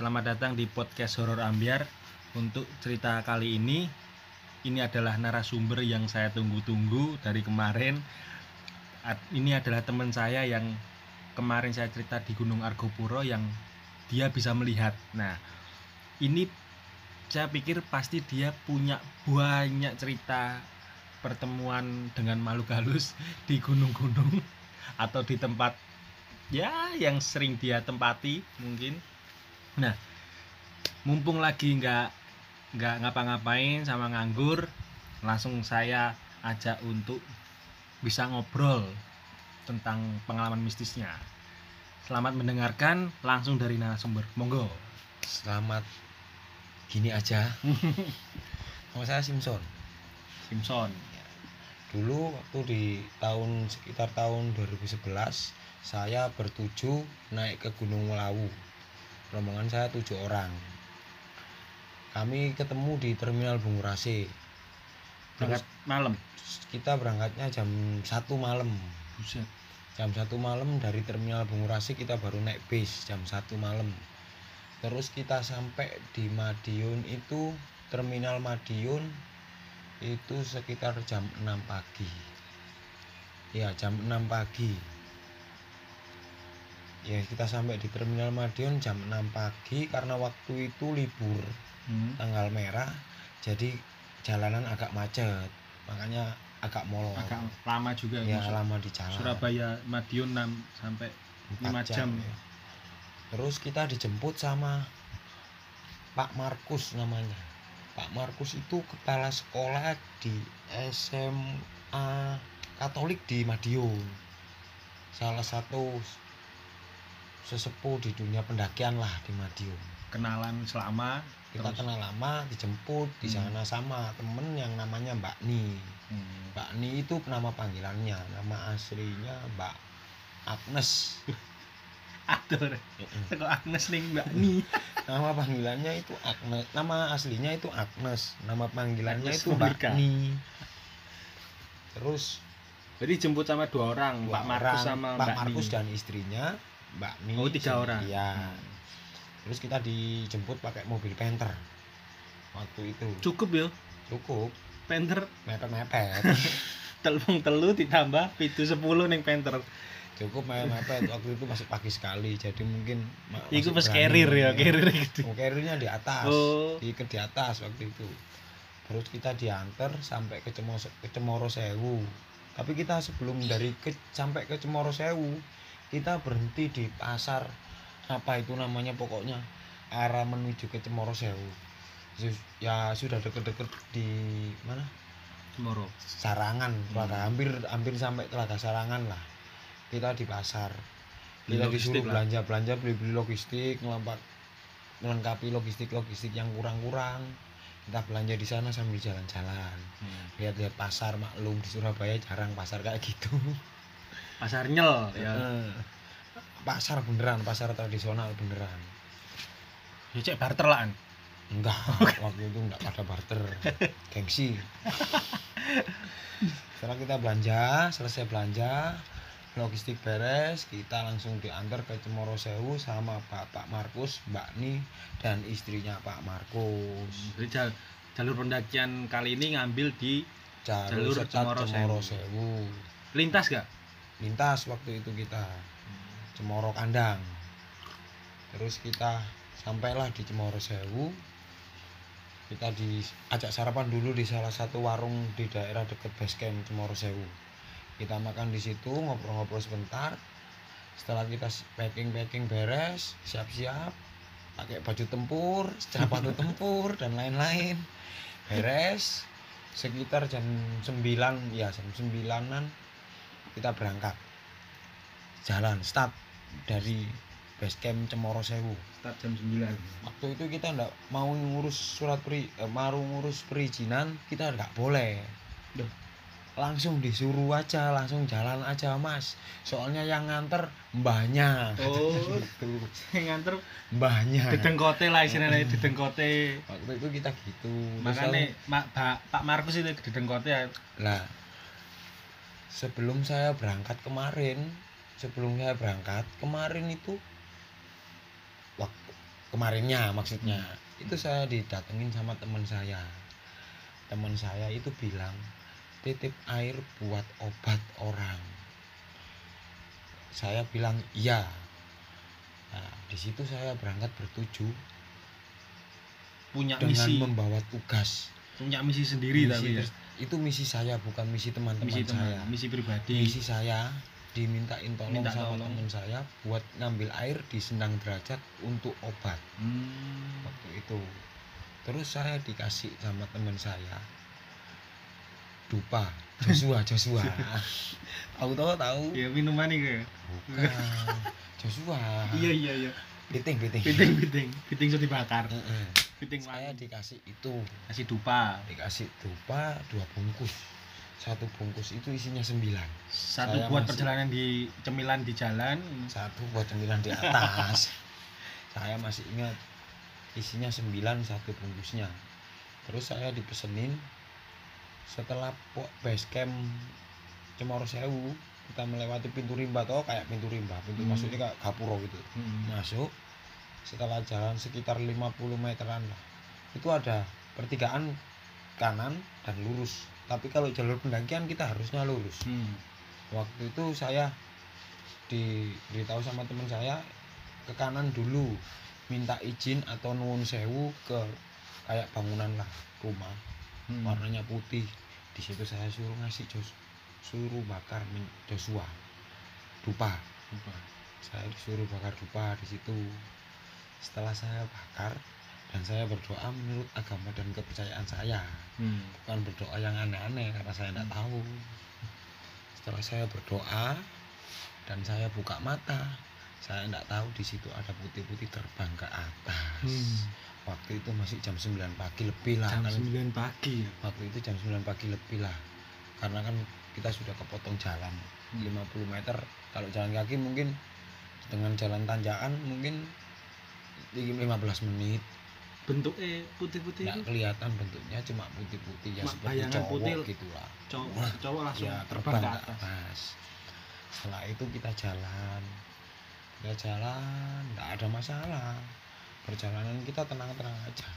selamat datang di podcast Horor Ambiar. Untuk cerita kali ini, ini adalah narasumber yang saya tunggu-tunggu dari kemarin. Ini adalah teman saya yang kemarin saya cerita di Gunung Argopuro yang dia bisa melihat. Nah, ini saya pikir pasti dia punya banyak cerita pertemuan dengan makhluk halus di gunung-gunung atau di tempat ya yang sering dia tempati mungkin nah mumpung lagi nggak nggak ngapa-ngapain sama nganggur langsung saya ajak untuk bisa ngobrol tentang pengalaman mistisnya selamat mendengarkan langsung dari narasumber monggo Selamat gini aja. Nama saya Simpson. Simpson Dulu waktu di tahun sekitar tahun 2011 saya bertuju naik ke Gunung Melawu. Rombongan saya tujuh orang. Kami ketemu di Terminal Bungurase. berangkat malam Kita berangkatnya jam satu malam. buset Jam satu malam dari Terminal Bungurase kita baru naik bis jam satu malam. Terus kita sampai di Madiun itu Terminal Madiun itu sekitar jam 6 pagi. Ya, jam 6 pagi. Ya, kita sampai di Terminal Madiun jam 6 pagi karena waktu itu libur Hmm. tanggal merah. Jadi jalanan agak macet. Makanya agak molor. agak lama juga ya, masuk. lama di jalan. Surabaya Madiun 6 sampai Empat 5 jam. ya. Terus kita dijemput sama Pak Markus namanya. Pak Markus itu kepala sekolah di SMA Katolik di Madiun. Salah satu sesepuh di dunia pendakian lah di Madiun. kenalan selama Kita Terus? kenal lama, dijemput di Hmm. sana sama temen yang namanya Mbak Ni. Hmm. Mbak Ni itu nama panggilannya, nama aslinya Mbak Agnes. atur teko Agnes ning Mbak Ni nama panggilannya itu Agnes nama aslinya itu Agnes nama panggilannya Agnes itu Mbak. Ni terus jadi jemput sama dua orang dua Pak Markus sama Pak Mbak Markus Ni dan istrinya Mbak Ni oh tiga orang. iya. Hmm. terus kita dijemput pakai mobil Panther waktu itu. Cukup ya cukup. Panther. Mepet mepet telung telu ditambah pitu sepuluh ning Panther. Cukup mepet mepet waktu itu masih pagi sekali jadi mungkin Iku masih pas carrier ya, ya. carrier gitu. Oh, carriernya di atas. Oh. di ke di atas waktu itu. Terus kita diantar sampai ke Cemoro, ke Cemoro Sewu. Tapi kita sebelum dari ke sampai ke Cemoro Sewu kita berhenti di pasar apa itu namanya pokoknya arah menuju ke Cemoro Sewu. Ya sudah deket-deket di mana? Moro Sarangan Telaga hampir hampir sampai Telaga Sarangan lah. Kita di pasar. Kita disuruh belanja belanja beli beli logistik ngelampak melengkapi logistik logistik yang kurang kurang kita belanja di sana sambil jalan-jalan. Hmm. lihat-lihat pasar maklum di Surabaya jarang pasar kayak gitu pasar nyel ya. Pasar beneran pasar tradisional beneran. Ya cek barter lah enggak waktu itu enggak pada barter. Gengsi. Setelah kita belanja selesai belanja logistik beres kita langsung diantar ke Cemoro Sewu sama Bapak Markus Mbak Ni dan istrinya Pak Markus. Jadi jal- jalur pendakian kali ini ngambil di jalur Jalur Cemoro, Sewu. Sewu. Lintas gak lintas waktu itu kita Cemoro Kandang. Terus kita sampailah di Cemoro Sewu. Kita diajak sarapan dulu di salah satu warung di daerah dekat base camp Cemoro Sewu. Kita makan di situ ngobrol-ngobrol sebentar. Setelah kita packing packing beres siap-siap pakai baju tempur sepatu tempur dan lain-lain. Beres sekitar jam 9 ya jam 9an kita berangkat. Jalan start dari base camp Cemoro Sewu. Start jam 9 waktu itu kita ndak mau ngurus surat peri eh, mau ngurus perizinan kita nggak boleh. Duh. langsung disuruh aja langsung jalan aja mas. Soalnya yang nganter mbahnya. Oh gitu. yang nganter mbahnya. didengkote lah istilahnya didengkote. Waktu itu kita gitu. Makanya Mak, Pak, Pak Markus itu didengkote ya. Lah sebelum saya berangkat kemarin sebelum saya berangkat kemarin itu waktu kemarinnya maksudnya itu saya didatengin sama teman saya. Teman saya itu bilang titip air buat obat orang. Saya bilang iya. Nah, di situ saya berangkat bertuju punya dengan misi. membawa tugas punya misi sendiri Misi tapi ya. terus- itu misi saya bukan misi teman-teman misi teman saya. misi pribadi. Misi saya dimintain tolong Minta sama teman saya buat ngambil air di sendang derajat untuk obat. Hmm. waktu itu. Terus saya dikasih sama teman saya dupa Joshua Joshua. Tahu tahu tahu. Ya minuman nih bukan Joshua. Iya iya iya. Piting piting. Piting piting. Piting sudah dibakar. Piting saya wangi. dikasih itu. Kasih dupa. Dikasih dupa dua bungkus. Satu bungkus itu isinya sembilan. Satu Saya buat masih- perjalanan di cemilan di jalan. Satu buat cemilan di atas. Saya masih ingat isinya sembilan satu bungkusnya. Terus saya dipesenin setelah base camp Cemoro Sewu kita melewati pintu rimba toh kayak pintu rimba. Pintu Hmm. masuknya kayak gapuro gitu. Hmm. masuk setelah jalan sekitar 50 meteran lah. Itu ada pertigaan kanan dan lurus. Tapi kalau jalur pendakian kita harusnya lurus. Hmm. waktu itu saya diberitahu sama teman saya ke kanan dulu minta izin atau nuwun sewu ke kayak bangunan lah rumah. Hmm. warnanya putih. Di situ saya suruh ngasih jos suruh bakar Joshua. Dupa. Dupa. saya disuruh bakar dupa di situ setelah saya bakar dan saya berdoa menurut agama dan kepercayaan saya. Hmm. bukan berdoa yang aneh-aneh karena saya tidak tahu. Setelah saya berdoa dan saya buka mata saya tidak tahu di situ ada putih-putih terbang ke atas. Hmm. waktu itu masih jam 9 pagi lebih lah. Jam kan 9 pagi ya? waktu itu jam 9 pagi lebih lah. Karena kan kita sudah kepotong jalan Hmm. 50 meter. Kalau jalan kaki mungkin dengan jalan tanjakan mungkin 15 menit. Bentuknya putih-putih nggak kelihatan bentuknya cuma putih-putih ya Mak seperti cowok putih gitulah cowok Wah, cowok langsung ya terbang ke atas. atas setelah itu kita jalan. Kita jalan nggak ada masalah. Perjalanan kita tenang-tenang aja.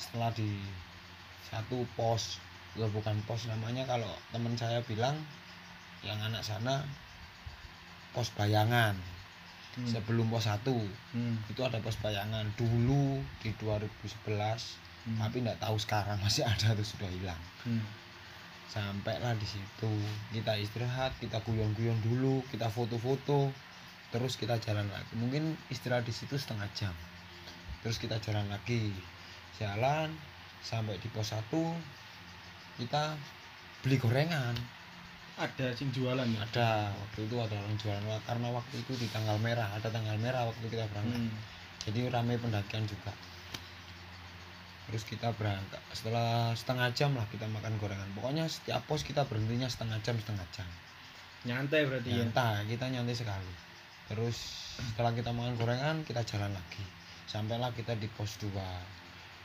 Setelah di satu pos ya bukan pos namanya kalau teman saya bilang yang anak sana pos bayangan Hmm. sebelum pos satu Hmm. itu ada pos bayangan dulu di 2011 Hmm. tapi nggak tahu sekarang masih ada atau sudah hilang Hmm. sampailah di situ kita istirahat kita guyon-guyon dulu kita foto-foto terus kita jalan lagi mungkin istirahat di situ setengah jam terus kita jalan lagi jalan sampai di pos 1 kita beli gorengan ada sing jualan ya? Ada waktu itu ada orang jualan karena waktu itu di tanggal merah ada tanggal merah waktu kita berangkat. Hmm. jadi ramai pendakian juga. Terus kita berangkat setelah setengah jam lah kita makan gorengan. Pokoknya setiap pos kita berhentinya setengah jam setengah jam. Nyantai berarti ya? Nyantai kita nyantai sekali. Terus setelah kita makan gorengan kita jalan lagi. Sampailah kita di pos 2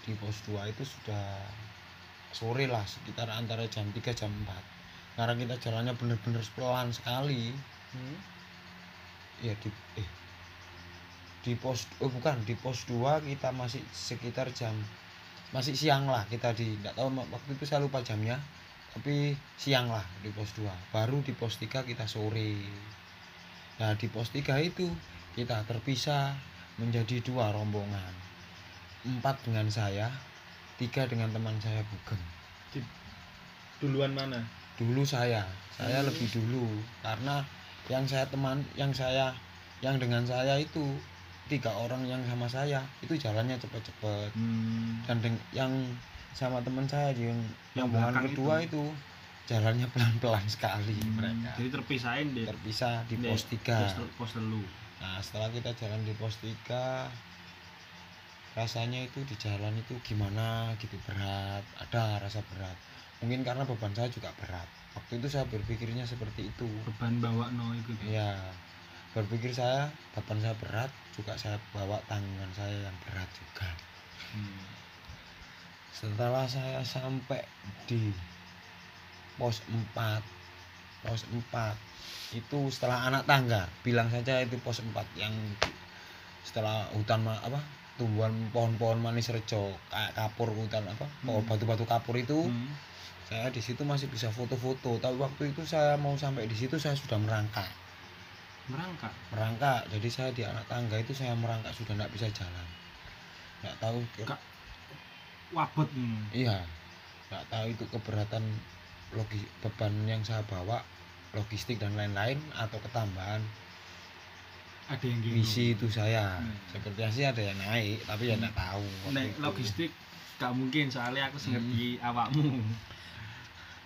di pos 2 itu sudah sore lah sekitar antara jam 3 jam 4 karena kita jalannya bener-bener pelan sekali. Hmm. ya di eh di pos oh bukan di pos 2 kita masih sekitar jam masih siang lah kita di enggak tahu waktu itu saya lupa jamnya tapi siang lah di pos 2 baru di pos 3 kita sore. Nah di pos 3 itu kita terpisah menjadi dua rombongan. Empat dengan saya tiga dengan teman saya Bugeng. Duluan mana dulu saya saya Hmm. lebih dulu karena yang saya teman yang saya yang dengan saya itu tiga orang yang sama saya itu jalannya cepet-cepet hmm. dan deng- yang sama teman saya yang Yang belakang kedua itu. itu. jalannya pelan-pelan sekali mereka jadi terpisahin deh terpisah di Di pos tiga pos, pos telu nah setelah kita jalan di pos tiga rasanya itu di jalan itu gimana gitu berat ada rasa berat mungkin karena beban saya juga berat. Waktu itu saya berpikirnya seperti itu. Beban bawa no itu ya? Berpikir saya beban saya berat juga saya bawa tanggungan saya yang berat juga. Hmm. setelah saya sampai di pos 4 pos 4 itu setelah anak tangga bilang saja itu pos 4 yang setelah hutan apa tumbuhan pohon-pohon manis rejo kapur hutan apa pohon Hmm. batu-batu kapur itu Hmm. saya di situ masih bisa foto-foto tapi waktu itu saya mau sampai di situ saya sudah merangkak merangkak merangkak jadi saya di anak tangga itu saya merangkak sudah tidak bisa jalan nggak tahu ke- Kak. wabot hmm. iya nggak tahu itu keberatan logis beban yang saya bawa logistik dan lain-lain atau ketambahan ada yang gitu misi itu saya Hmm. sepertinya sih ada yang naik tapi ya Hmm. nggak tahu itu. logistik gak mungkin soalnya aku Hmm. ngerti awakmu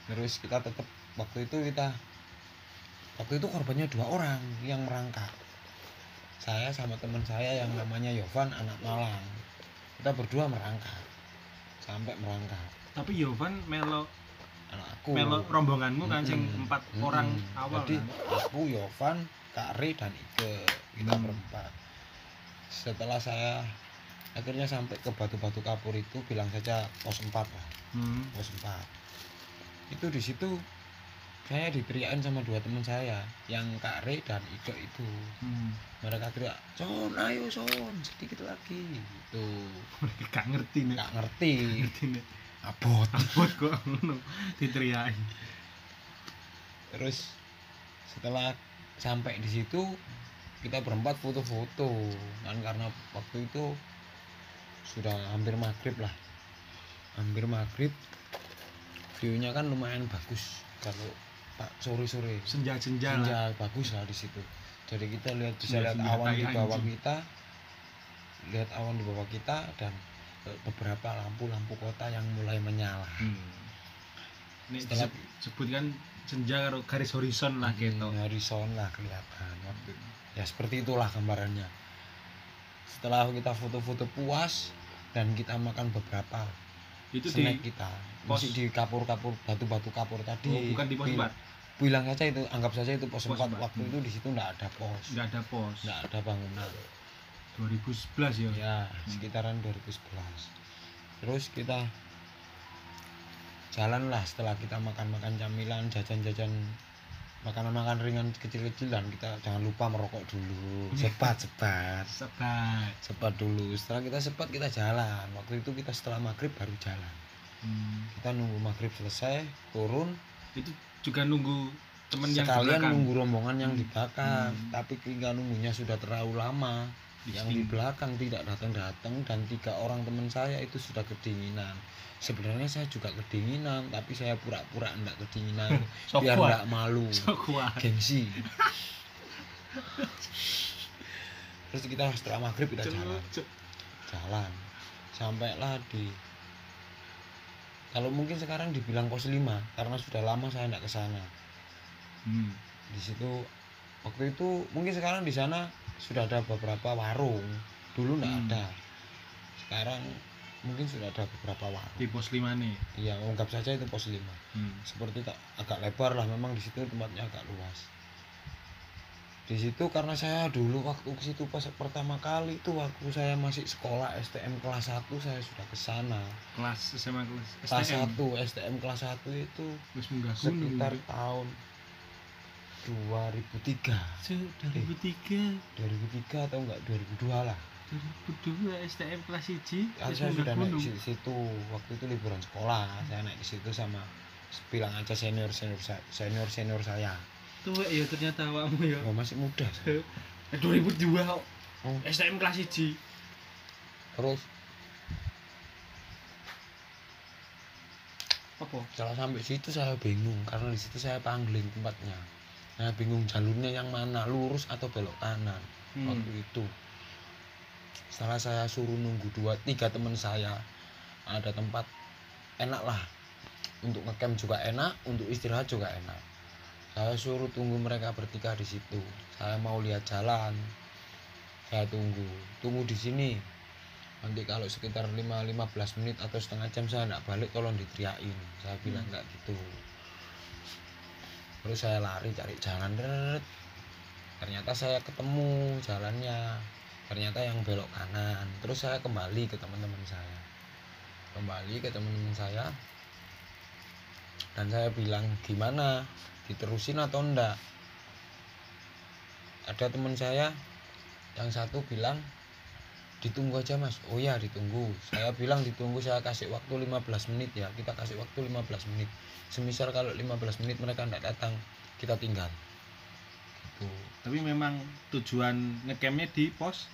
terus kita tetap waktu itu kita waktu itu korbannya dua orang yang merangkak saya sama teman saya yang namanya Yovan anak Malang kita berdua merangkak sampai merangkak tapi Yovan melo anak aku melo rombonganmu kan sing Mm-mm. empat Mm-mm. orang awal jadi kan? aku Yovan Kak Re dan Ike kita Hmm. berempat. Setelah saya akhirnya sampai ke batu-batu kapur itu bilang saja pos 4 lah. Hmm. pos 4 itu di situ saya diteriakin sama dua teman saya yang Kak Re dan Ike itu. Hmm. mereka teriak Son ayo Son sedikit lagi. Itu Mereka gak ngerti nek nggak ngerti. Ngerti nek abot. Abot kok ngono. Diteriaki terus setelah sampai di situ kita berempat foto-foto. Kan karena waktu itu sudah hampir maghrib lah. Hampir maghrib viewnya kan lumayan bagus kalau pak sore-sore. Senja-senja lah. Senja bagus lah di situ. Jadi kita lihat bisa lihat awan di bawah anjing. kita lihat awan di bawah kita dan eh, beberapa lampu-lampu kota yang mulai menyala. Hmm. Nek Setelah- disebut- sebut kan senja karo garis horizon lah gitu. Hmm, horizon lah kelihatan waktu itu. Ya seperti itulah gambarannya. Setelah kita foto-foto puas dan kita makan beberapa itu snack di kita pos- masih di kapur-kapur batu-batu kapur tadi. Oh, bukan di pos Bil- 4 bilang saja itu anggap saja itu pos, Pos 4 empat. waktu Hmm. itu di situ enggak ada pos. Nggak ada pos. Enggak ada bangunan. 2011 ya? Ya sekitaran 2011 terus kita jalan lah setelah kita makan-makan camilan jajan-jajan makanan-makanan ringan kecil-kecil dan kita jangan lupa merokok dulu. Sepat-sepat sebat. Sepat dulu. Setelah kita sepat kita jalan. Waktu itu kita setelah maghrib baru jalan. Hmm. kita nunggu maghrib selesai turun. Itu juga nunggu temen yang sekalian nunggu rombongan yang Hmm. di belakang Hmm. tapi ketika nunggunya sudah terlalu lama yang di belakang tidak datang-datang dan tiga orang teman saya itu sudah kedinginan. Sebenarnya saya juga kedinginan tapi saya pura-pura enggak kedinginan. So biar kuat. enggak malu. So gengsi. Terus kita setelah maghrib kita jalan. jalan. Sampailah di kalau mungkin sekarang dibilang pos 5 karena sudah lama saya tidak ke sana. Hmm. di situ waktu itu mungkin sekarang di sana sudah ada beberapa warung. Dulu nggak Hmm. ada. Sekarang mungkin sudah ada beberapa warung. Di pos 5 nih? Iya anggap saja itu pos 5 hmm. seperti tak agak lebar lah memang di situ tempatnya agak luas. Di situ karena saya dulu waktu ke situ pas pertama kali itu waktu saya masih sekolah STM kelas 1 saya sudah ke sana. Kelas SMA kelas kelas STM 1 STM kelas 1 itu wis sekitar tahun 2003 Cuk, 2003 2003 atau enggak 2002 lah. 2002 STM kelas 1 kan saya sudah naik di situ. Waktu itu liburan sekolah saya naik di situ sama bilang aja senior senior senior senior saya. Tuh ya ternyata awakmu ya. Oh, masih muda. Saya. Eh, 2002 kok. Oh. STM kelas 1 terus? Apa? Setelah sampai situ saya bingung karena di situ saya pangling tempatnya saya bingung jalurnya yang mana lurus atau belok kanan. Hmm. waktu itu. Setelah saya suruh nunggu dua tiga teman saya ada tempat enak lah. Untuk ngecamp juga enak untuk istirahat juga enak. Saya suruh tunggu mereka bertiga di situ. Saya mau lihat jalan saya tunggu. Tunggu di sini. Nanti kalau sekitar 5-15 menit atau setengah jam saya nggak balik tolong diteriakin. Saya bilang Hmm. nggak gitu terus saya lari cari jalan deret. Ternyata saya ketemu jalannya. Ternyata yang belok kanan. Terus saya kembali ke teman-teman saya. Kembali ke teman-teman saya. Dan saya bilang gimana? Diterusin atau enggak ada teman saya yang satu bilang ditunggu aja mas. Oh ya ditunggu. Saya bilang ditunggu saya kasih waktu 15 menit ya. Kita kasih waktu 15 menit. Semisal kalau 15 menit mereka tidak datang kita tinggal. Gitu. Tapi memang tujuan ngecampnya di pos.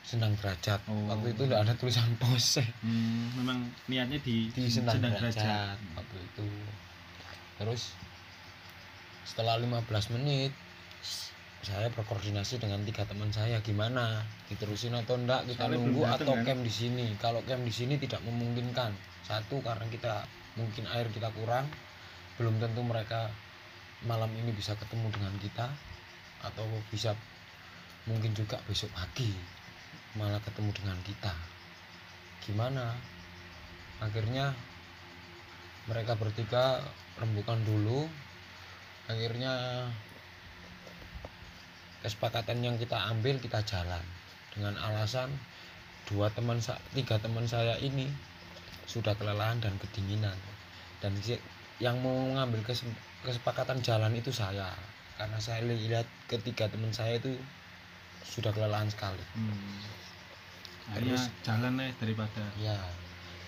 senang derajat. Oh. waktu itu tidak ada tulisan pos. Hmm, memang niatnya di, di senang, derajat. waktu itu. Terus setelah 15 menit saya berkoordinasi dengan tiga teman saya. Gimana? Diterusin atau enggak? Kita Soalnya nunggu atau kan? camp di sini. Kalau camp di sini tidak memungkinkan. Satu karena kita mungkin air kita kurang belum tentu mereka malam ini bisa ketemu dengan kita atau bisa mungkin juga besok pagi malah ketemu dengan kita. Gimana? Akhirnya mereka bertiga rembukan dulu. Akhirnya kesepakatan yang kita ambil kita jalan. Dengan alasan dua teman tiga teman saya ini sudah kelelahan dan kedinginan. Dan yang mau mengambil kesepakatan jalan itu saya. Karena saya lihat ketiga teman saya itu sudah kelelahan sekali. Hmm. Akhirnya Terus- jalan nih daripada ya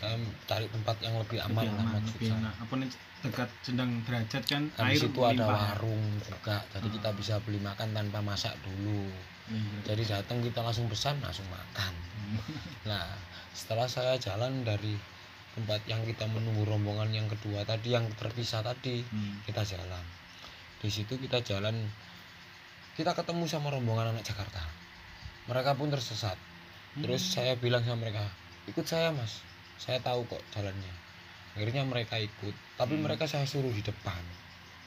saya cari tempat yang lebih aman, lebih lah aman, maksud lebih enak. Apa nih dekat sedang derajat kan di air situ ada warung juga jadi kita Hmm. bisa beli makan tanpa masak dulu Iya. jadi datang kita langsung pesan langsung makan Hmm. nah setelah saya jalan dari tempat yang kita menunggu rombongan yang kedua tadi yang terpisah tadi Hmm. kita jalan di situ kita jalan kita ketemu sama rombongan anak Jakarta mereka pun tersesat terus Hmm. saya bilang sama mereka ikut saya mas saya tahu kok jalannya akhirnya mereka ikut. Tapi Hmm. mereka saya suruh di depan.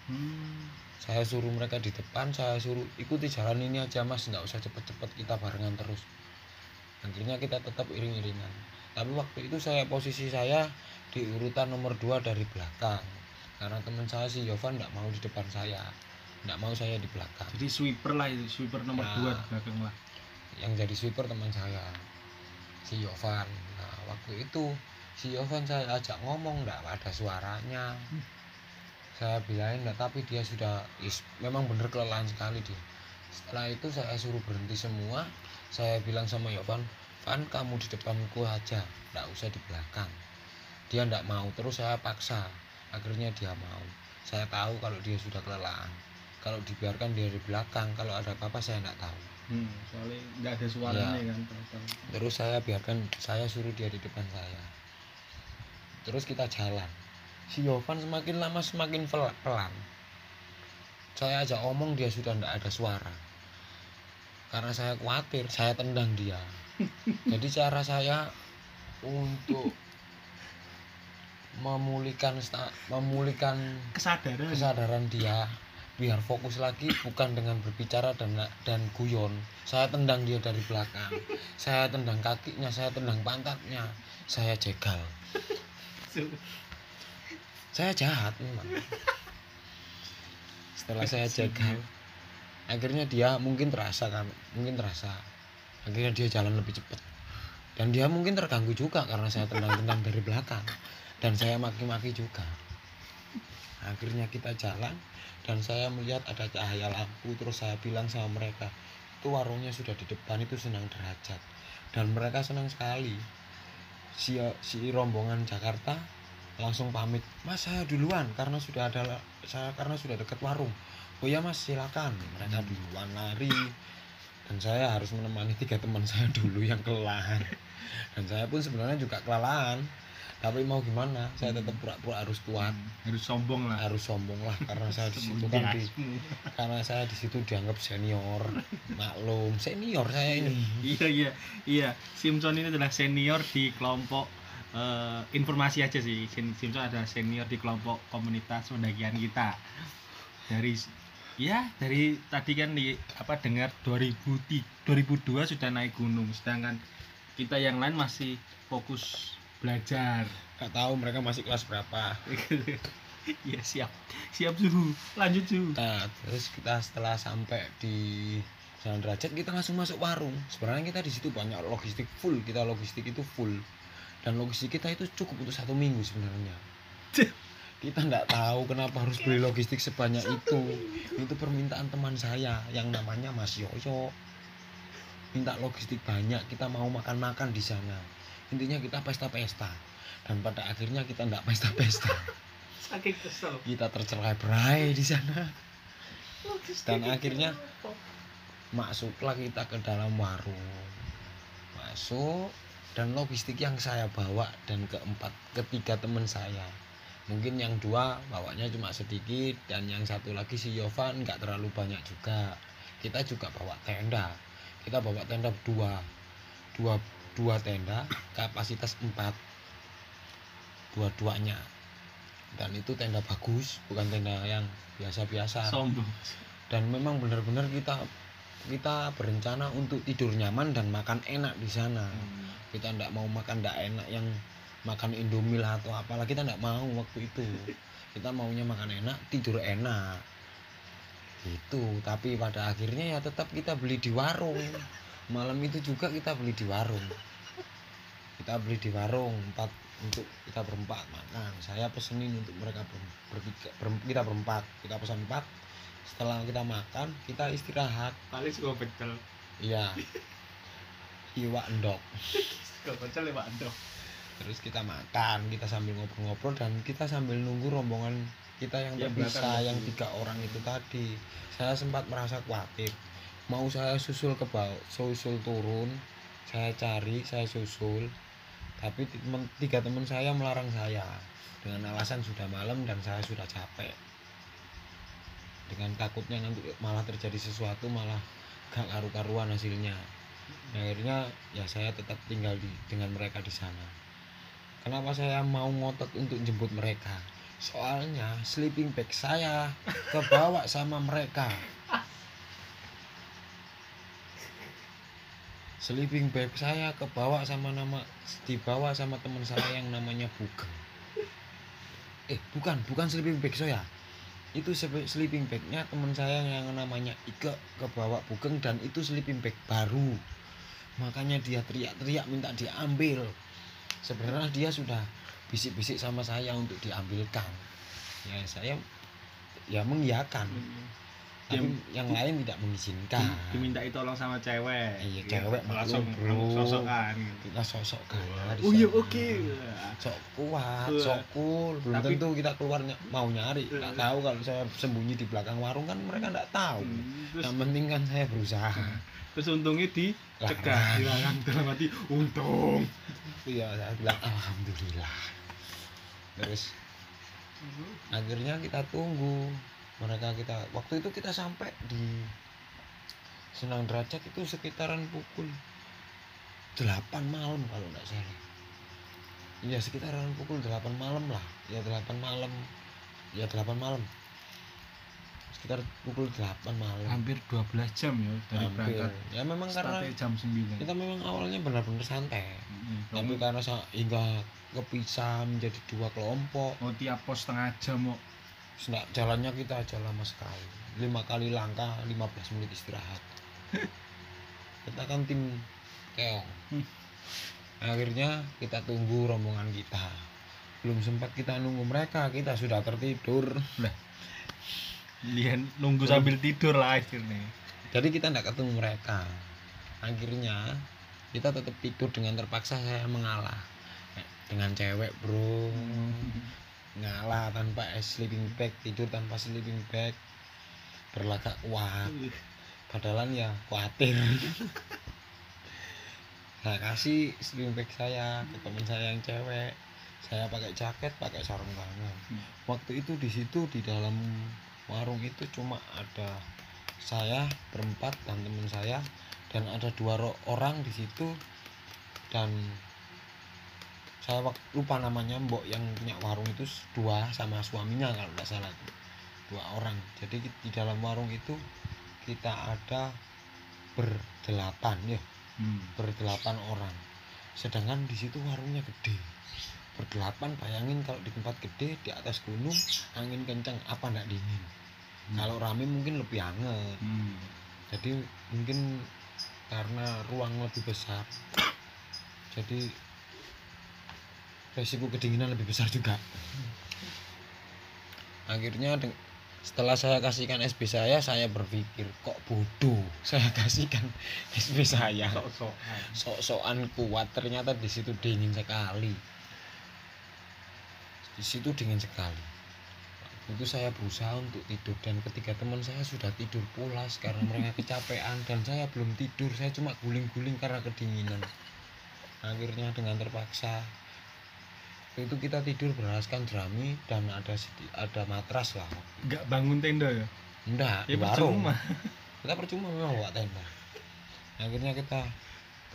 Hmm. saya suruh mereka di depan saya suruh ikuti jalan ini aja mas. Nggak usah cepet-cepet kita barengan terus. Akhirnya kita tetap iring-iringan. Tapi waktu itu saya posisi saya di urutan nomor 2 dari belakang. Karena teman saya si Yovan nggak mau di depan saya. Nggak mau saya di belakang. Jadi sweeper lah itu, sweeper nomor Ya. dua di belakang lah. yang jadi sweeper teman saya si Yovan nah waktu itu si Yovan saya ajak ngomong nggak ada suaranya. Saya bilangin nggak tapi dia sudah is, memang bener kelelahan sekali dia. Setelah itu saya suruh berhenti semua. Saya bilang sama Yovan Van kamu di depanku aja nggak usah di belakang. Dia nggak mau terus saya paksa. Akhirnya dia mau. Saya tahu kalau dia sudah kelelahan. Kalau dibiarkan dia di belakang kalau ada apa-apa saya nggak tahu. Hmm, soalnya nggak ada suaranya Iya. kan. terus saya biarkan saya suruh dia di depan saya terus kita jalan. Si Yovan semakin lama semakin pel- pelan. Saya ajak omong dia sudah tidak ada suara. Karena saya khawatir saya tendang dia. Jadi cara saya untuk memulihkan memulihkan Kesadaran. kesadaran dia biar fokus lagi bukan dengan berbicara dan dan guyon. Saya tendang dia dari belakang. Saya tendang kakinya saya tendang pantatnya. Saya jegal saya jahat memang. Setelah saya jegal akhirnya dia mungkin terasa kan mungkin terasa. Akhirnya dia jalan lebih cepat. Dan dia mungkin terganggu juga karena saya tendang-tendang dari belakang. Dan saya maki-maki juga. Akhirnya kita jalan dan saya melihat ada cahaya lampu terus saya bilang sama mereka itu warungnya sudah di depan itu senang derajat. Dan mereka senang sekali si si rombongan Jakarta langsung pamit mas saya duluan karena sudah ada saya karena sudah dekat warung. Oh ya mas silakan. Mereka duluan lari dan saya harus menemani tiga teman saya dulu yang kelelahan. Dan saya pun sebenarnya juga kelelahan tapi mau gimana? Saya tetap pura-pura harus kuat. Hmm, harus sombong lah. harus sombong lah karena saya di situ kan di karena saya di situ dianggap senior maklum. Senior saya ini. Iya iya iya. Simpson ini adalah senior di kelompok eh, informasi aja sih. Sim- Simpson adalah senior di kelompok komunitas pendakian kita. Dari ya dari tadi kan di apa dengar 2000 2002 sudah naik gunung. Sedangkan kita yang lain masih fokus belajar. Nggak tahu mereka masih kelas berapa. Iya siap. Siap suhu lanjut suhu nah terus kita setelah sampai di Jalan Derajat kita langsung masuk warung. Sebenarnya kita di situ banyak logistik full. Kita logistik itu full. Dan logistik kita itu cukup untuk satu minggu sebenarnya. Kita nggak tahu kenapa harus beli logistik sebanyak itu. itu permintaan teman saya yang namanya Mas Yoyo minta logistik banyak kita mau makan-makan di sana intinya kita pesta-pesta. Dan pada akhirnya kita nggak pesta-pesta. Saking kesel. Kita tercerai berai di sana. Dan akhirnya masuklah kita ke dalam warung. Masuk dan logistik yang saya bawa dan keempat ketiga teman saya. Mungkin yang dua bawanya cuma sedikit dan yang satu lagi si Yovan nggak terlalu banyak juga. Kita juga bawa tenda. Kita bawa tenda dua. Dua dua tenda kapasitas empat. Dua-duanya. Dan itu tenda bagus bukan tenda yang biasa-biasa. Sombong. Dan memang benar-benar kita kita berencana untuk tidur nyaman dan makan enak di sana. Kita tidak mau makan tidak enak yang makan indomie lah atau apalah. Kita tidak mau waktu itu. Kita maunya makan enak tidur enak. Itu tapi pada akhirnya ya tetap kita beli di warung malam itu juga kita beli di warung. Kita beli di warung empat untuk kita berempat makan. Saya pesenin untuk mereka ber, bertiga ber- kita berempat. Kita pesan empat. Setelah kita makan kita istirahat. Paling suka pecel. Iya. Iwak endok. Suka pecel ya pak Ando terus kita makan kita sambil ngobrol-ngobrol dan kita sambil nunggu rombongan kita yang Yang terpisah yang tiga orang itu tadi. Saya sempat merasa khawatir mau saya susul ke bawah susul turun saya cari saya susul. Tapi tiga teman saya melarang saya. Dengan alasan sudah malam dan saya sudah capek. Dengan takutnya nanti malah terjadi sesuatu malah gak karu-karuan hasilnya. Akhirnya ya saya tetap tinggal di dengan mereka di sana. Kenapa saya mau ngotot untuk jemput mereka? Soalnya sleeping bag saya kebawa sama mereka sleeping bag saya kebawa sama nama dibawa sama teman saya yang namanya Bugeng. Eh bukan bukan sleeping bag saya. Itu sleeping bagnya teman saya yang namanya Ike kebawa Bugeng dan itu sleeping bag baru. Makanya dia teriak-teriak minta diambil. Sebenarnya dia sudah bisik-bisik sama saya untuk diambilkan. Ya saya ya mengiyakan tapi yang lain tidak mengizinkan. dimintai tolong sama cewek. Iya, Gitu. cewek langsung maklum, bro. langsung sosokan kita sosok kalah di oh iya oke. Sok kuat Iya. sok cool. Belum Tapi- tentu kita keluar ny- mau nyari. Nggak Iya. tahu kalau saya sembunyi di belakang warung kan mereka nggak tahu. Hmm, terus yang penting kan saya berusaha. Terus untungnya dicegah Larang. dilarang dalam hati untung. Iya saya bilang alhamdulillah. Terus akhirnya kita tunggu mereka kita waktu itu kita sampai di Senang Derajat itu sekitaran pukul 8 malam kalau nggak salah. Iya sekitaran pukul 8 malam lah. Ya 8 malam. Ya 8 malam. Sekitar pukul 8 malam. Hampir 12 jam ya dari Hampir. berangkat ya memang karena startnya jam 9 kita memang awalnya benar-benar santai. Mm, tapi karena hingga kepisah menjadi dua kelompok. Mau tiap pos setengah jam mau Senak jalannya kita aja lama sekali. Lima kali langkah 15 menit istirahat. Kita kan tim keong. Hmm. akhirnya kita tunggu rombongan kita. Belum sempat kita nunggu mereka kita sudah tertidur. Lihat nunggu sambil tidur lah akhirnya. Jadi kita tidak ketemu mereka. Akhirnya kita tetap tidur dengan terpaksa saya mengalah. Dengan cewek bro ngalah tanpa sleeping bag tidur tanpa sleeping bag. Berlagak kuat. Padahal ya khawatir saya kasih sleeping bag saya ke teman saya yang cewek. Saya pakai jaket pakai sarung tangan. Hmm. waktu itu di situ di dalam warung itu cuma ada saya berempat dan teman saya. Dan ada dua orang di situ. Dan saya lupa namanya mbok yang punya warung itu dua sama suaminya kalau nggak salah dua orang. Jadi di dalam warung itu kita ada berdelapan ya. Hmm. berdelapan orang. Sedangkan di situ warungnya gede. Berdelapan bayangin kalau di tempat gede di atas gunung angin kencang apa nggak dingin? Hmm. kalau rame mungkin lebih hangat Hmm. jadi mungkin karena ruang lebih besar jadi resiko kedinginan lebih besar juga. Akhirnya setelah saya kasihkan SB saya saya berpikir kok bodoh saya kasihkan SB saya? Sok-sokan? Sok-sokan kuat ternyata di situ dingin sekali. Di situ dingin sekali. Itu saya berusaha untuk tidur dan ketiga teman saya sudah tidur pulas karena mereka kecapean dan saya belum tidur saya cuma guling-guling karena kedinginan. Akhirnya dengan terpaksa itu kita tidur beralaskan jerami dan ada ada matras lah. Nggak bangun tenda ya? Enggak ya di warung. Percuma kita percuma memang bawa tenda. Akhirnya kita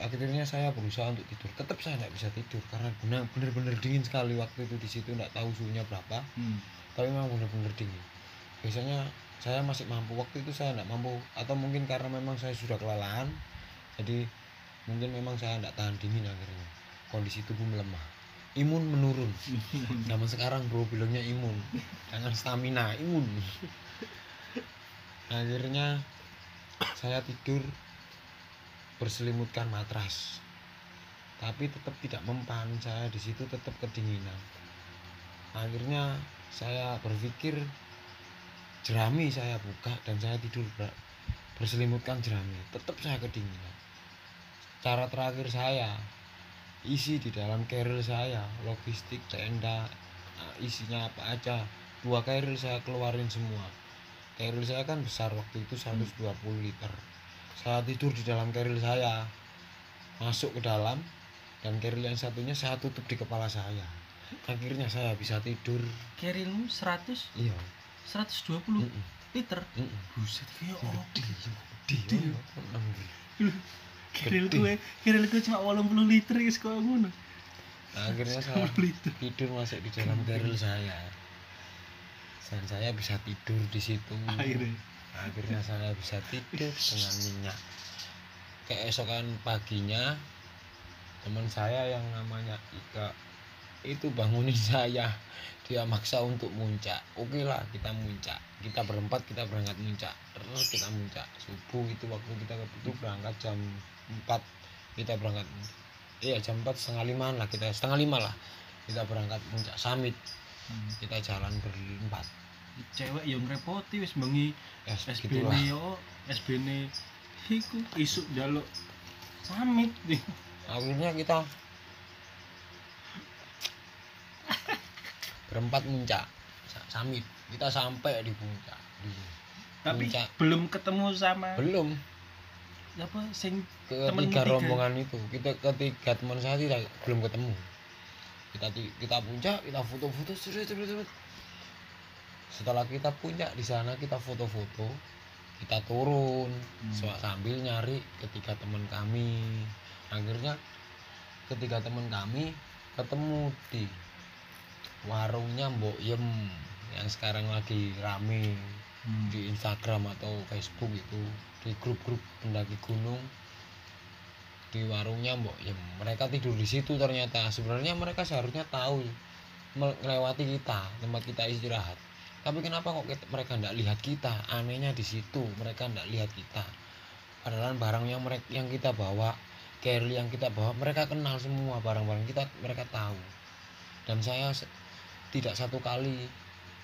akhirnya saya berusaha untuk tidur. Tetap saya tidak bisa tidur karena benar benar dingin sekali waktu itu di situ. Tidak tahu suhunya berapa. Hmm. tapi memang benar-benar dingin. Biasanya saya masih mampu. Waktu itu saya tidak mampu. Atau mungkin karena memang saya sudah kelelahan. Jadi mungkin memang saya tidak tahan dingin akhirnya. Kondisi tubuh melemah imun menurun. Zaman sekarang bro bilangnya imun. Jangan stamina imun. Akhirnya saya tidur berselimutkan matras. Tapi tetap tidak mempan saya di situ tetap kedinginan. Akhirnya saya berpikir jerami saya buka dan saya tidur ber- berselimutkan jerami. Tetap saya kedinginan. Cara terakhir saya isi di dalam carrier saya logistik tenda eh, isinya apa aja. Dua carrier saya keluarin semua. Carrier saya kan besar waktu itu 120 liter. Saya tidur di dalam carrier saya masuk ke dalam dan carrier yang satunya saya tutup di kepala saya. Akhirnya saya bisa tidur. Kerilmu 100 iya. 120 Mm-mm. liter? Mm-mm. buset kayak Gede, gede, Gede. oh. Keril Gede. gue, gue cuma 80 liter guys kok ngono. Akhirnya saya 10 liter. tidur masuk di dalam carrier saya dan saya bisa tidur di situ Akhirnya. akhirnya saya bisa tidur dengan minyak keesokan paginya teman saya yang namanya Ika itu bangunin saya. Dia maksa untuk muncak. Oke lah kita muncak. Kita berempat kita berangkat muncak. Terus kita muncak. Subuh itu waktu kita itu berangkat jam 4 kita berangkat iya jam 4 setengah lima lah kita. Setengah lima lah kita berangkat muncak summit. Hmm. kita jalan berempat. Cewek yang repoti wis bengi SBN segitulah yo, SBN iku isuk jaluk samit nih. akhirnya kita berempat muncak. Sa- summit kita sampai di puncak. Di Tapi Puncak. belum ketemu sama belum. Apa sing ketiga rombongan itu. Kita ketiga teman saya tidak belum ketemu. Kita kita puncak kita foto-foto setelah kita puncak di sana kita foto-foto kita turun Hmm. Sambil nyari ketiga teman kami. Akhirnya ketiga teman kami ketemu di warungnya Mbok Yem yang sekarang lagi rame Hmm. di Instagram atau Facebook itu di grup-grup pendaki gunung. Di warungnya mbok ya mereka tidur di situ ternyata. Sebenarnya mereka seharusnya tahu melewati kita tempat kita istirahat. Tapi kenapa kok kita- mereka tidak lihat kita? Anehnya di situ mereka tidak lihat kita. Padahal barang yang mereka yang kita bawa carry yang kita bawa mereka kenal semua barang-barang kita mereka tahu. Dan saya tidak satu kali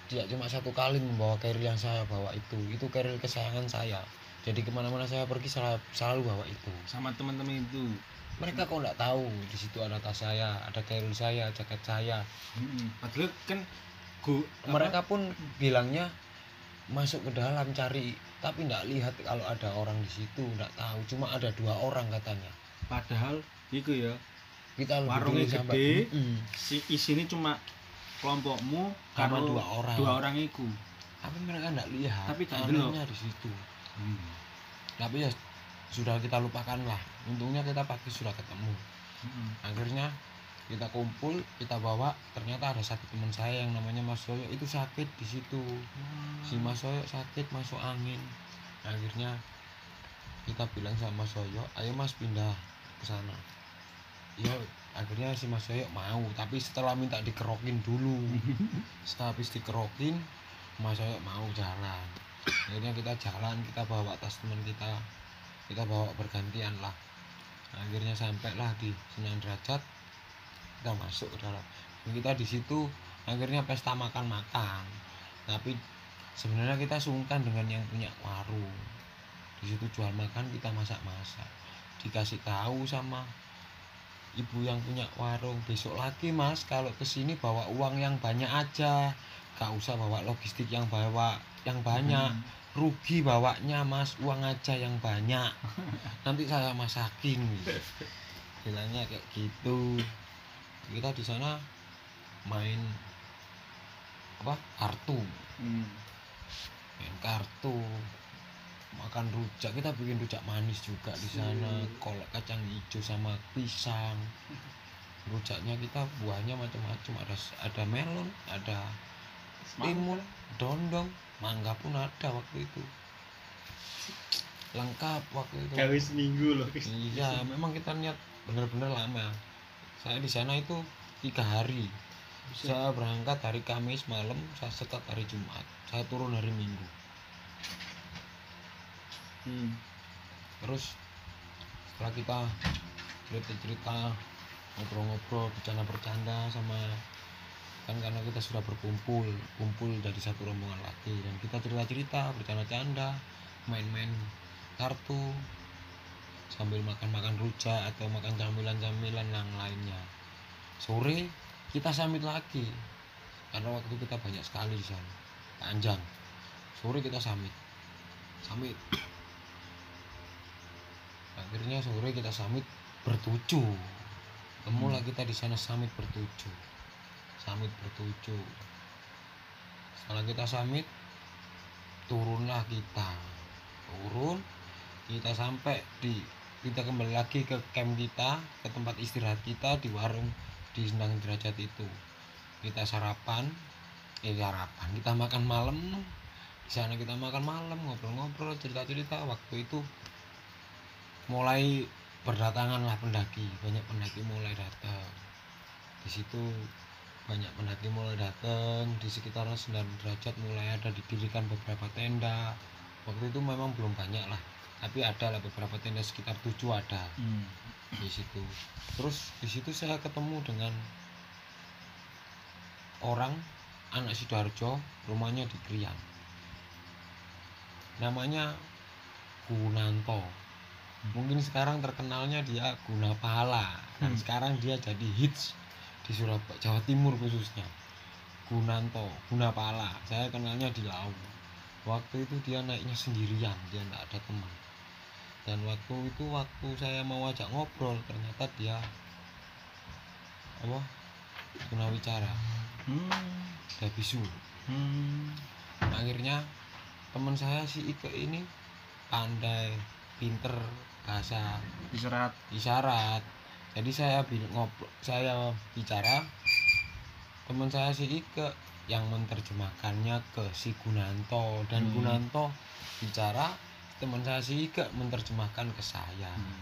tidak cuma satu kali membawa carrier yang saya bawa itu itu carrier kesayangan saya jadi ke mana-mana saya pergi selalu, selalu bawa itu sama teman-teman itu. mereka kok nggak tahu di situ ada tas saya ada carrier saya jaket saya Hmm. Padahal kan go mereka pun bilangnya masuk ke dalam cari tapi nggak lihat kalau ada orang di situ nggak tahu cuma ada dua orang katanya padahal iku ya kita Warungnya gede. Mm-mm. si isini cuma kelompokmu karo dua orang. dua orang iku. tapi mereka nggak lihat. Tapi anehnya di situ. Hmm. tapi ya sudah kita lupakan lah. Untungnya kita pagi sudah ketemu. Hmm. akhirnya kita kumpul kita bawa. Ternyata ada satu teman saya yang namanya Mas Soyo. Itu sakit di situ. Si Mas Soyo sakit masuk angin. Akhirnya kita bilang sama Mas Soyo ayo Mas pindah ke sana. Ya akhirnya si Mas Soyo mau tapi setelah minta dikerokin dulu. Setelah habis dikerokin Mas Soyo mau jalan. Akhirnya kita jalan kita bawa tas teman kita. Kita bawa bergantian lah. Akhirnya sampailah di Senen Derajat kita masuk ke dalam. Kita di situ akhirnya pesta makan-makan. Tapi sebenarnya kita sungkan dengan yang punya warung. Di situ jual makan kita masak-masak. Dikasih tahu sama ibu yang punya warung. Besok lagi mas kalau ke sini bawa uang yang banyak aja. Gak usah bawa logistik yang bawa yang banyak. Hmm. rugi bawanya mas uang aja yang banyak. Nanti saya masakin bilangnya kayak gitu. Kita di sana main apa kartu. Hmm. main kartu makan rujak. Kita bikin rujak manis juga di sana. Sip. kolak kacang hijau sama pisang. Rujaknya kita buahnya macam-macam. Ada ada melon ada timun dondong. Mangga pun ada waktu itu. Lengkap waktu itu. Gawe seminggu loh. iya memang kita niat bener-bener lama. Saya di sana itu tiga hari. Saya berangkat hari Kamis malam saya sekat hari Jumat. Saya turun hari Minggu Hmm. terus setelah kita cerita-cerita ngobrol-ngobrol bercanda-bercanda sama kan karena kita sudah berkumpul kumpul jadi satu rombongan lagi. Dan kita cerita-cerita bercanda-canda main-main kartu sambil makan-makan rujak atau makan camilan-camilan yang lainnya. Sore kita samit lagi karena waktu kita banyak sekali di sana panjang sore kita samit samit akhirnya sore kita samit bertujuh. Temulah kita di sana samit bertujuh. Samit bertujuh. Setelah kita samit turunlah kita. Turun kita sampai di kita kembali lagi ke camp kita ke tempat istirahat kita di warung di Sendang Derajat itu. Kita sarapan eh sarapan. Kita makan malam. Di sana kita makan malam ngobrol-ngobrol cerita-cerita. Waktu itu mulai berdatangan lah pendaki banyak pendaki mulai datang. Di situ banyak pendaki mulai datang di sekitaran 9 derajat mulai ada didirikan beberapa tenda. Waktu itu memang belum banyak lah tapi ada lah beberapa tenda sekitar tujuh ada Hmm. di situ. Terus di situ saya ketemu dengan orang anak sidoarjo rumahnya di Krian. Namanya Gunanto mungkin sekarang terkenalnya dia Guna Pahala dan Hmm. sekarang dia jadi hits di Surabaya Jawa Timur khususnya. Gunanto Guna Pahala saya kenalnya di Lau waktu itu dia naiknya sendirian dia tidak ada teman. Dan waktu itu waktu saya mau ajak ngobrol ternyata dia apa? Tunawicara Hmm. dia bisu. Hmm. akhirnya teman saya si Ike ini pandai pinter bahasa Istirahat. isyarat jadi saya ngobrol saya bicara teman saya si Ike yang menerjemahkannya ke si Gunanto dan Hmm. Gunanto bicara teman saya si Ike menerjemahkan ke saya Hmm.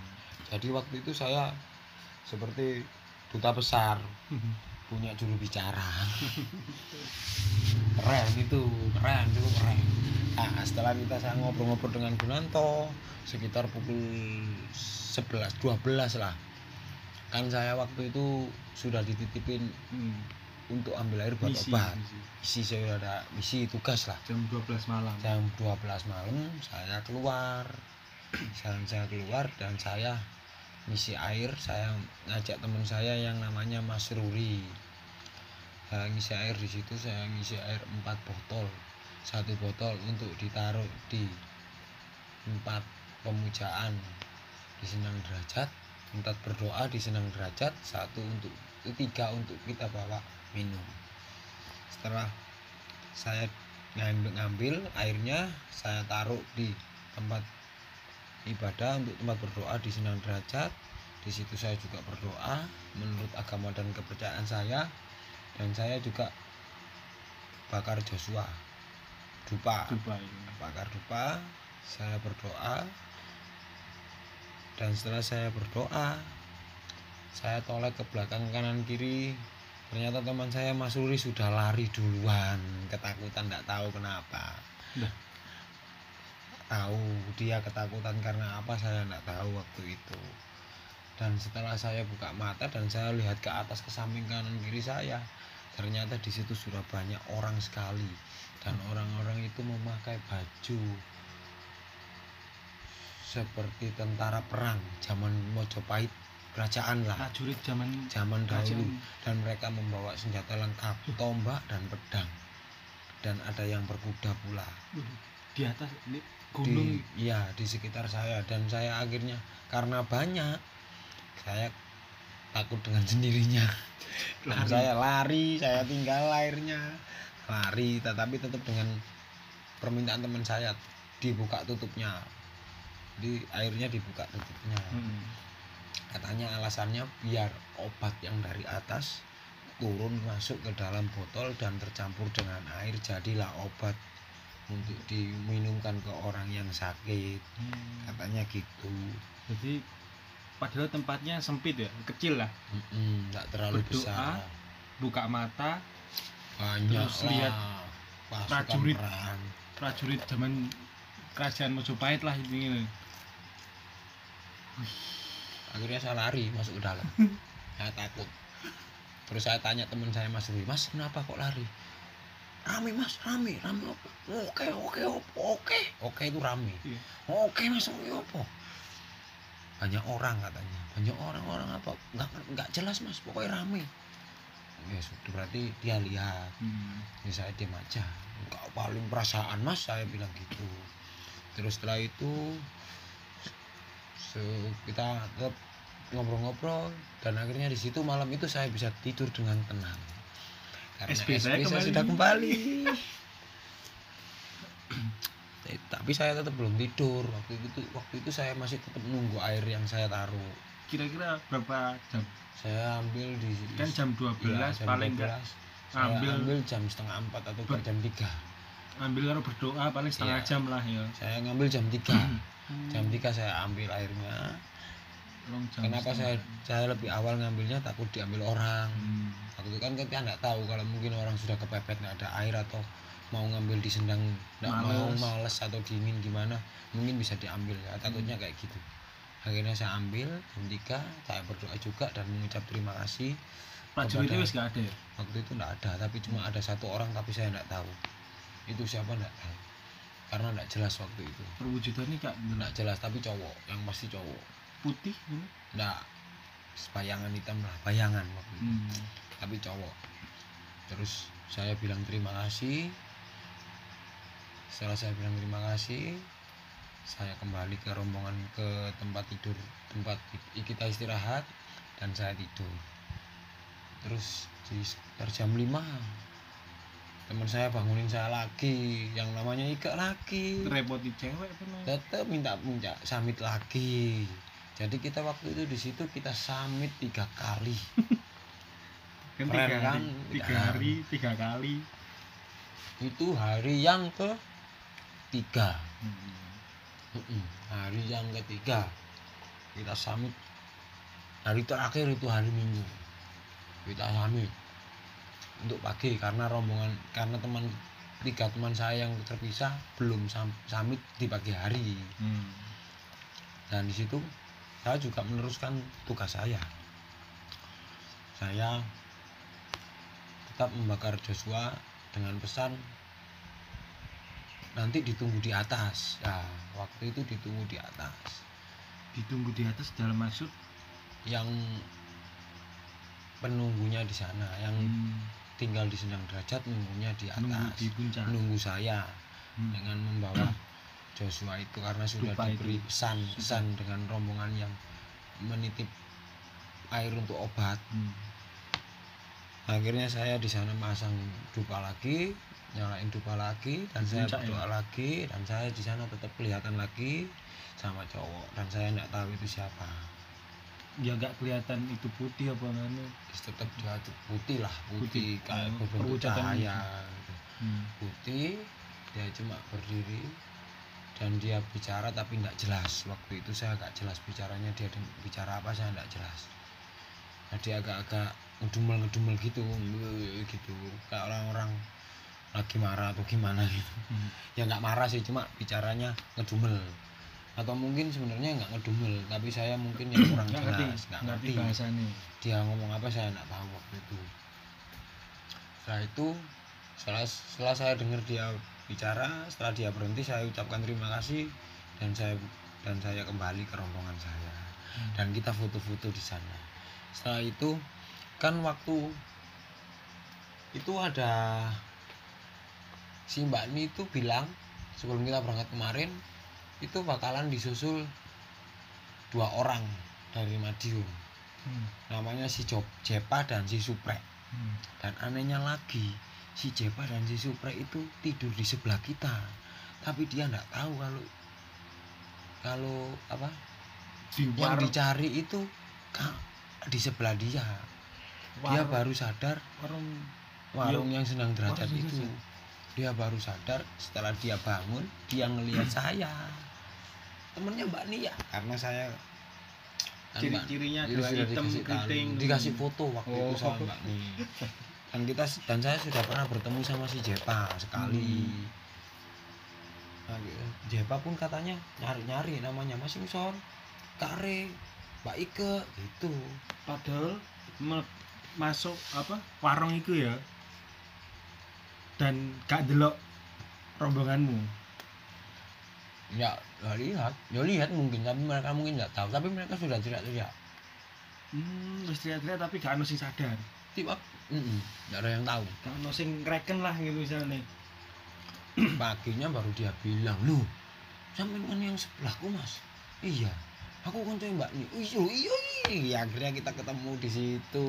jadi waktu itu saya seperti duta besar punya juru bicara keren itu keren itu keren nah setelah kita saya ngobrol-ngobrol dengan Gunanto sekitar pukul 11 12 lah kan saya waktu itu sudah dititipin Hmm. untuk ambil air buat Misi, obat misi. misi saya ada misi tugas lah Jam 12 malam. jam 12 malam saya keluar saya, saya keluar dan saya ngisi air saya ngajak teman saya yang namanya Mas Ruri saya ngisi air di situ saya ngisi air empat botol satu botol untuk ditaruh di tempat pemujaan di Senang Derajat. Tempat berdoa di Senang Derajat satu untuk tiga untuk kita bawa minum. Setelah saya ngambil, ngambil airnya saya taruh di tempat ibadah untuk tempat berdoa di Senang Derajat. Di situ saya juga berdoa menurut agama dan kepercayaan saya. Dan saya juga bakar Joshua dupa. Dubai. bakar dupa saya berdoa. Dan setelah saya berdoa saya tolak ke belakang kanan kiri. Ternyata teman saya Mas Ruri sudah lari duluan. Ketakutan tidak tahu kenapa. Lah. tahu dia ketakutan karena apa saya tidak tahu waktu itu. Dan setelah saya buka mata dan saya lihat ke atas ke samping kanan kiri saya ternyata di situ sudah banyak orang sekali. Dan orang-orang itu memakai baju seperti tentara perang zaman Mojopahit kerajaan lah. Prajurit zaman zaman dahulu. Kerajaan. dan mereka membawa senjata lengkap tombak dan pedang. Dan ada yang berkuda pula. Di atas ini gunung. Di iya di sekitar saya. Dan saya akhirnya karena banyak saya takut dengan sendirinya Lari. saya lari saya tinggal airnya lari tetapi tetap dengan permintaan teman saya dibuka tutupnya di airnya dibuka tutupnya Hmm. katanya alasannya biar obat yang dari atas turun masuk ke dalam botol dan tercampur dengan air jadilah obat untuk diminumkan ke orang yang sakit Hmm. katanya gitu jadi padahal tempatnya sempit ya kecil lah. Nggak terlalu Berdoa, besar. buka mata banyak terus lihat lah pasukan prajurit. perang. Prajurit zaman kerajaan Mojopahit lah ini akhirnya saya lari masuk ke dalam. Saya takut. Terus saya tanya teman saya Mas Rui Mas kenapa kok lari? Rame mas rame rame. Oke oke oke oke. Itu rame. Iya. oke mas oke apa banyak orang katanya. Banyak orang orang apa? Nggak nggak jelas mas. Pokoknya rame. Ya sudah berarti dia lihat. Hmm. ya saya diam aja. Nggak paling perasaan mas saya bilang gitu. Terus setelah itu se- kita tetap ngobrol-ngobrol. Dan akhirnya di situ malam itu saya bisa tidur dengan tenang. Karena SB saya SB kembali. sudah kembali tapi saya tetap belum tidur. Waktu itu waktu itu saya masih tetap nunggu air yang saya taruh. Kira-kira berapa jam? Saya ambil di kan jam 12 Iya, jam paling 12. enggak saya ambil ambil jam setengah empat atau Ber- jam tiga. Ambil kalau berdoa paling setengah Iya. jam lah ya. Saya ngambil jam 3 jam 3 saya ambil airnya. Kenapa saya saya lebih awal ngambilnya takut diambil orang. Hmm. waktu itu kan kita nggak tahu kalau mungkin orang sudah kepepet nggak ada air atau mau ngambil di sendang nggak mau Males. atau dingin gimana mungkin bisa diambil ya takutnya kayak gitu. Akhirnya saya ambil 3 saya berdoa juga dan mengucap terima kasih prajuritnya kepada- wis gak ada ya? waktu itu nggak ada tapi cuma ada satu orang tapi saya nggak tahu. Itu siapa nggak tahu. Karena nggak jelas waktu itu. Perwujudannya kak nggak jelas? Tapi cowok yang pasti cowok. Putih ini. nggak bayangan hitam lah bayangan waktu itu. Hmm. tapi cowok. Terus saya bilang terima kasih setelah saya bilang terima kasih saya kembali ke rombongan ke tempat tidur tempat kita istirahat dan saya tidur. Terus di sekitar jam 5 teman saya bangunin saya lagi yang namanya Ika lagi. Repoti cewek tetap minta minta samit lagi. Jadi kita waktu itu di situ kita samit tiga kali. Kan tiga kan? hari tiga hari tiga kali. Itu hari yang ke tiga. Mm-mm. hari yang ketiga kita samit hari terakhir itu hari minggu kita samit untuk pagi karena rombongan karena teman tiga teman saya yang terpisah belum sam- samit di pagi hari Hmm. dan di situ saya juga meneruskan tugas saya saya tetap membakar Joshua dengan pesan nanti ditunggu di atas. Ya waktu itu ditunggu di atas. Ditunggu di atas dalam maksud? Yang penunggunya di sana yang hmm, tinggal di sendang derajat nunggunya di nunggu atas. di puncak. Nunggu saya Hmm. dengan membawa Joshua itu karena sudah Dupa diberi itu. pesan pesan dengan rombongan yang menitip air untuk obat. Hmm. Akhirnya saya di sana masang dupa lagi nyalain dupa lagi dan saya Puncak ya? berdoa lagi dan saya di sana tetap kelihatan lagi sama cowok dan saya nggak tahu itu siapa ya nggak kelihatan itu putih apa namanya tetap dia putih lah putih, Putih. kayak Oh, berbentuk cahaya gitu. hmm. putih dia cuma berdiri dan dia bicara tapi nggak jelas waktu itu saya nggak jelas bicaranya dia bicara apa saya nggak jelas dia agak-agak ngedumel ngedumel gitu gitu. Kayak orang-orang lagi marah atau gimana gitu. Hmm. ya nggak marah sih cuma bicaranya ngedumel. Atau mungkin sebenarnya nggak ngedumel tapi saya mungkin yang kurang jelas nggak ngerti ngerti. bahasanya. Dia ngomong apa saya nggak tahu waktu itu. Setelah itu setelah setelah saya dengar dia bicara setelah dia berhenti saya ucapkan terima kasih dan saya dan saya kembali ke rombongan saya. Dan kita foto-foto di sana. Setelah itu kan waktu itu ada si mbak ini itu bilang sebelum kita berangkat kemarin itu bakalan disusul dua orang dari Madiun. Hmm. namanya si Job Jepa dan si Supre Hmm. dan anehnya lagi si Jepa dan si Supre itu tidur di sebelah kita. Tapi dia nggak tahu kalau kalau apa Di yang dicari itu di sebelah dia dia warung- baru sadar warung. warung yang sedang derajat Warung itu. dia baru sadar setelah dia bangun dia ngelihat saya. Temennya Mbak Nia. Karena saya ciri-cirinya adalah hitam keriting. Dikasih foto waktu itu Oh. sama Mbak Nia. Dan kita dan saya sudah pernah bertemu sama si Jepa sekali. Hmm. Nah, gitu. Jepa pun katanya nyari-nyari namanya Mas Ingson Kare Mbak Ike gitu. Padahal me- masuk apa warung itu ya. Dan gak delok rombonganmu. Ya nggak lihat. Ya lihat mungkin tapi mereka mungkin nggak tahu. Tapi mereka sudah teriak-teriak. Hmm wis teriak-teriak tapi gak ono sing sadar. Tiba mm nggak ada yang tahu. Gak sing reken lah gitu misalnya. Paginya baru dia bilang lu sampai kan yang sebelahku mas? Iya. Aku kan mbak nih iya iya iya akhirnya kita ketemu di situ.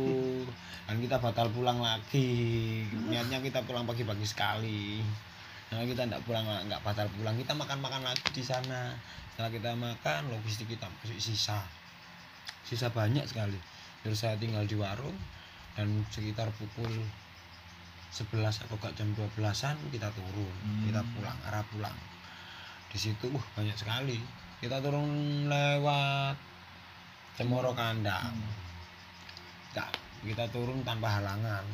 Dan kita batal pulang lagi. Niatnya kita pulang pagi-pagi sekali. Karena kita nggak pulang nggak batal pulang. Kita makan-makan lagi di sana. Setelah kita makan logistik kita masih sisa. Sisa banyak sekali. Terus saya tinggal di warung dan sekitar pukul 11 atau gak jam 12-an kita turun. Hmm. kita pulang arah pulang. Di situ uh, banyak sekali. Kita turun lewat Cemoro Kandang. Hmm. Nggak, kita turun tanpa halangan.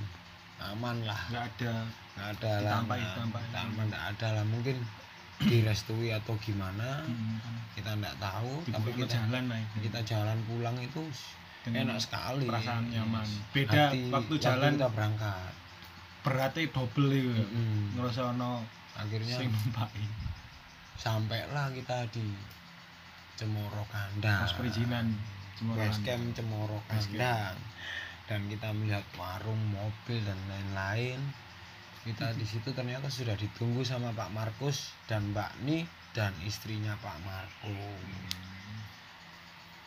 Aman lah. Nggak ada. Nggak ada halangan. Ditampain, ditampain. aman nggak ada lah. Mungkin direstui atau gimana hmm, kita nggak tahu. Tapi kita kita jalan lah itu. kita jalan pulang itu Dengan enak sekali. perasaan nyaman. Beda Hati- waktu jalan kita berangkat. beratnya double itu ya. Mm-mm. ngerasa ono akhirnya sing numpai sampailah kita di Cemoro Kandang. Pas perizinan camp Cemoro. Kandang dan kita melihat warung mobil dan lain-lain. Kita di situ ternyata sudah ditunggu sama Pak Markus dan Mbak Ni dan istrinya Pak Markus.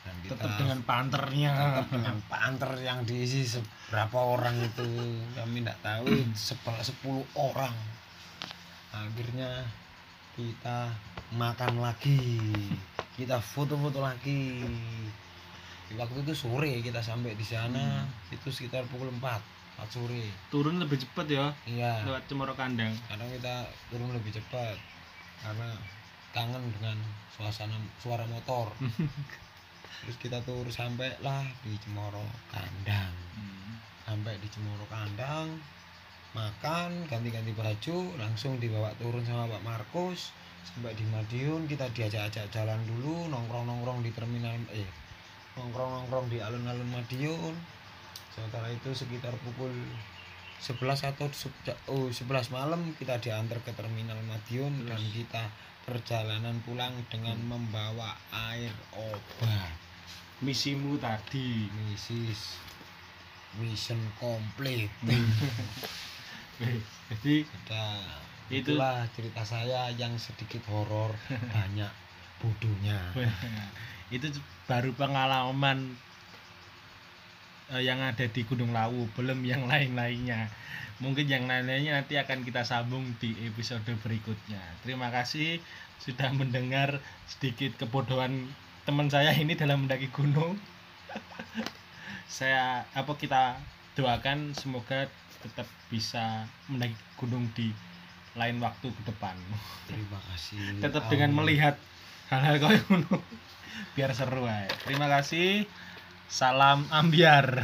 Dan kita tetap dengan panternya. tetap dengan panter yang diisi seberapa orang itu. Kami tidak tahu sepel sepuluh orang. Akhirnya kita makan lagi. Kita foto-foto lagi waktu itu sore kita sampai di sana itu sekitar pukul 4 4 sore. Turun lebih cepat ya? Iya. Lewat Cemoro Kandang. Kadang kita turun lebih cepat karena kangen dengan suasana suara motor. Terus kita turun sampai lah di Cemoro Kandang. Sampai di Cemoro Kandang makan ganti-ganti baju langsung dibawa turun sama Pak Markus. Sampai di Madiun kita diajak-ajak jalan dulu nongkrong-nongkrong di terminal eh nongkrong-nongkrong di alun-alun Madiun. Setelah itu sekitar pukul 11 atau oh 11 malam kita diantar ke terminal Madiun dan kita perjalanan pulang dengan membawa air obat. Misimu tadi. Misis. Mission komplit jadi Sudah. Itu- itulah cerita saya yang sedikit horor banyak bodohnya itu baru pengalaman eh, yang ada di Gunung Lawu belum yang lain-lainnya. Mungkin yang lain-lainnya nanti akan kita sambung di episode berikutnya. Terima kasih sudah mendengar sedikit kebodohan teman saya ini dalam mendaki gunung. Saya apa kita doakan semoga tetap bisa mendaki gunung di lain waktu ke depan. Terima kasih. Tetap dengan melihat hal-hal kayak ngono biar seru aja. Terima kasih. Salam ambiar.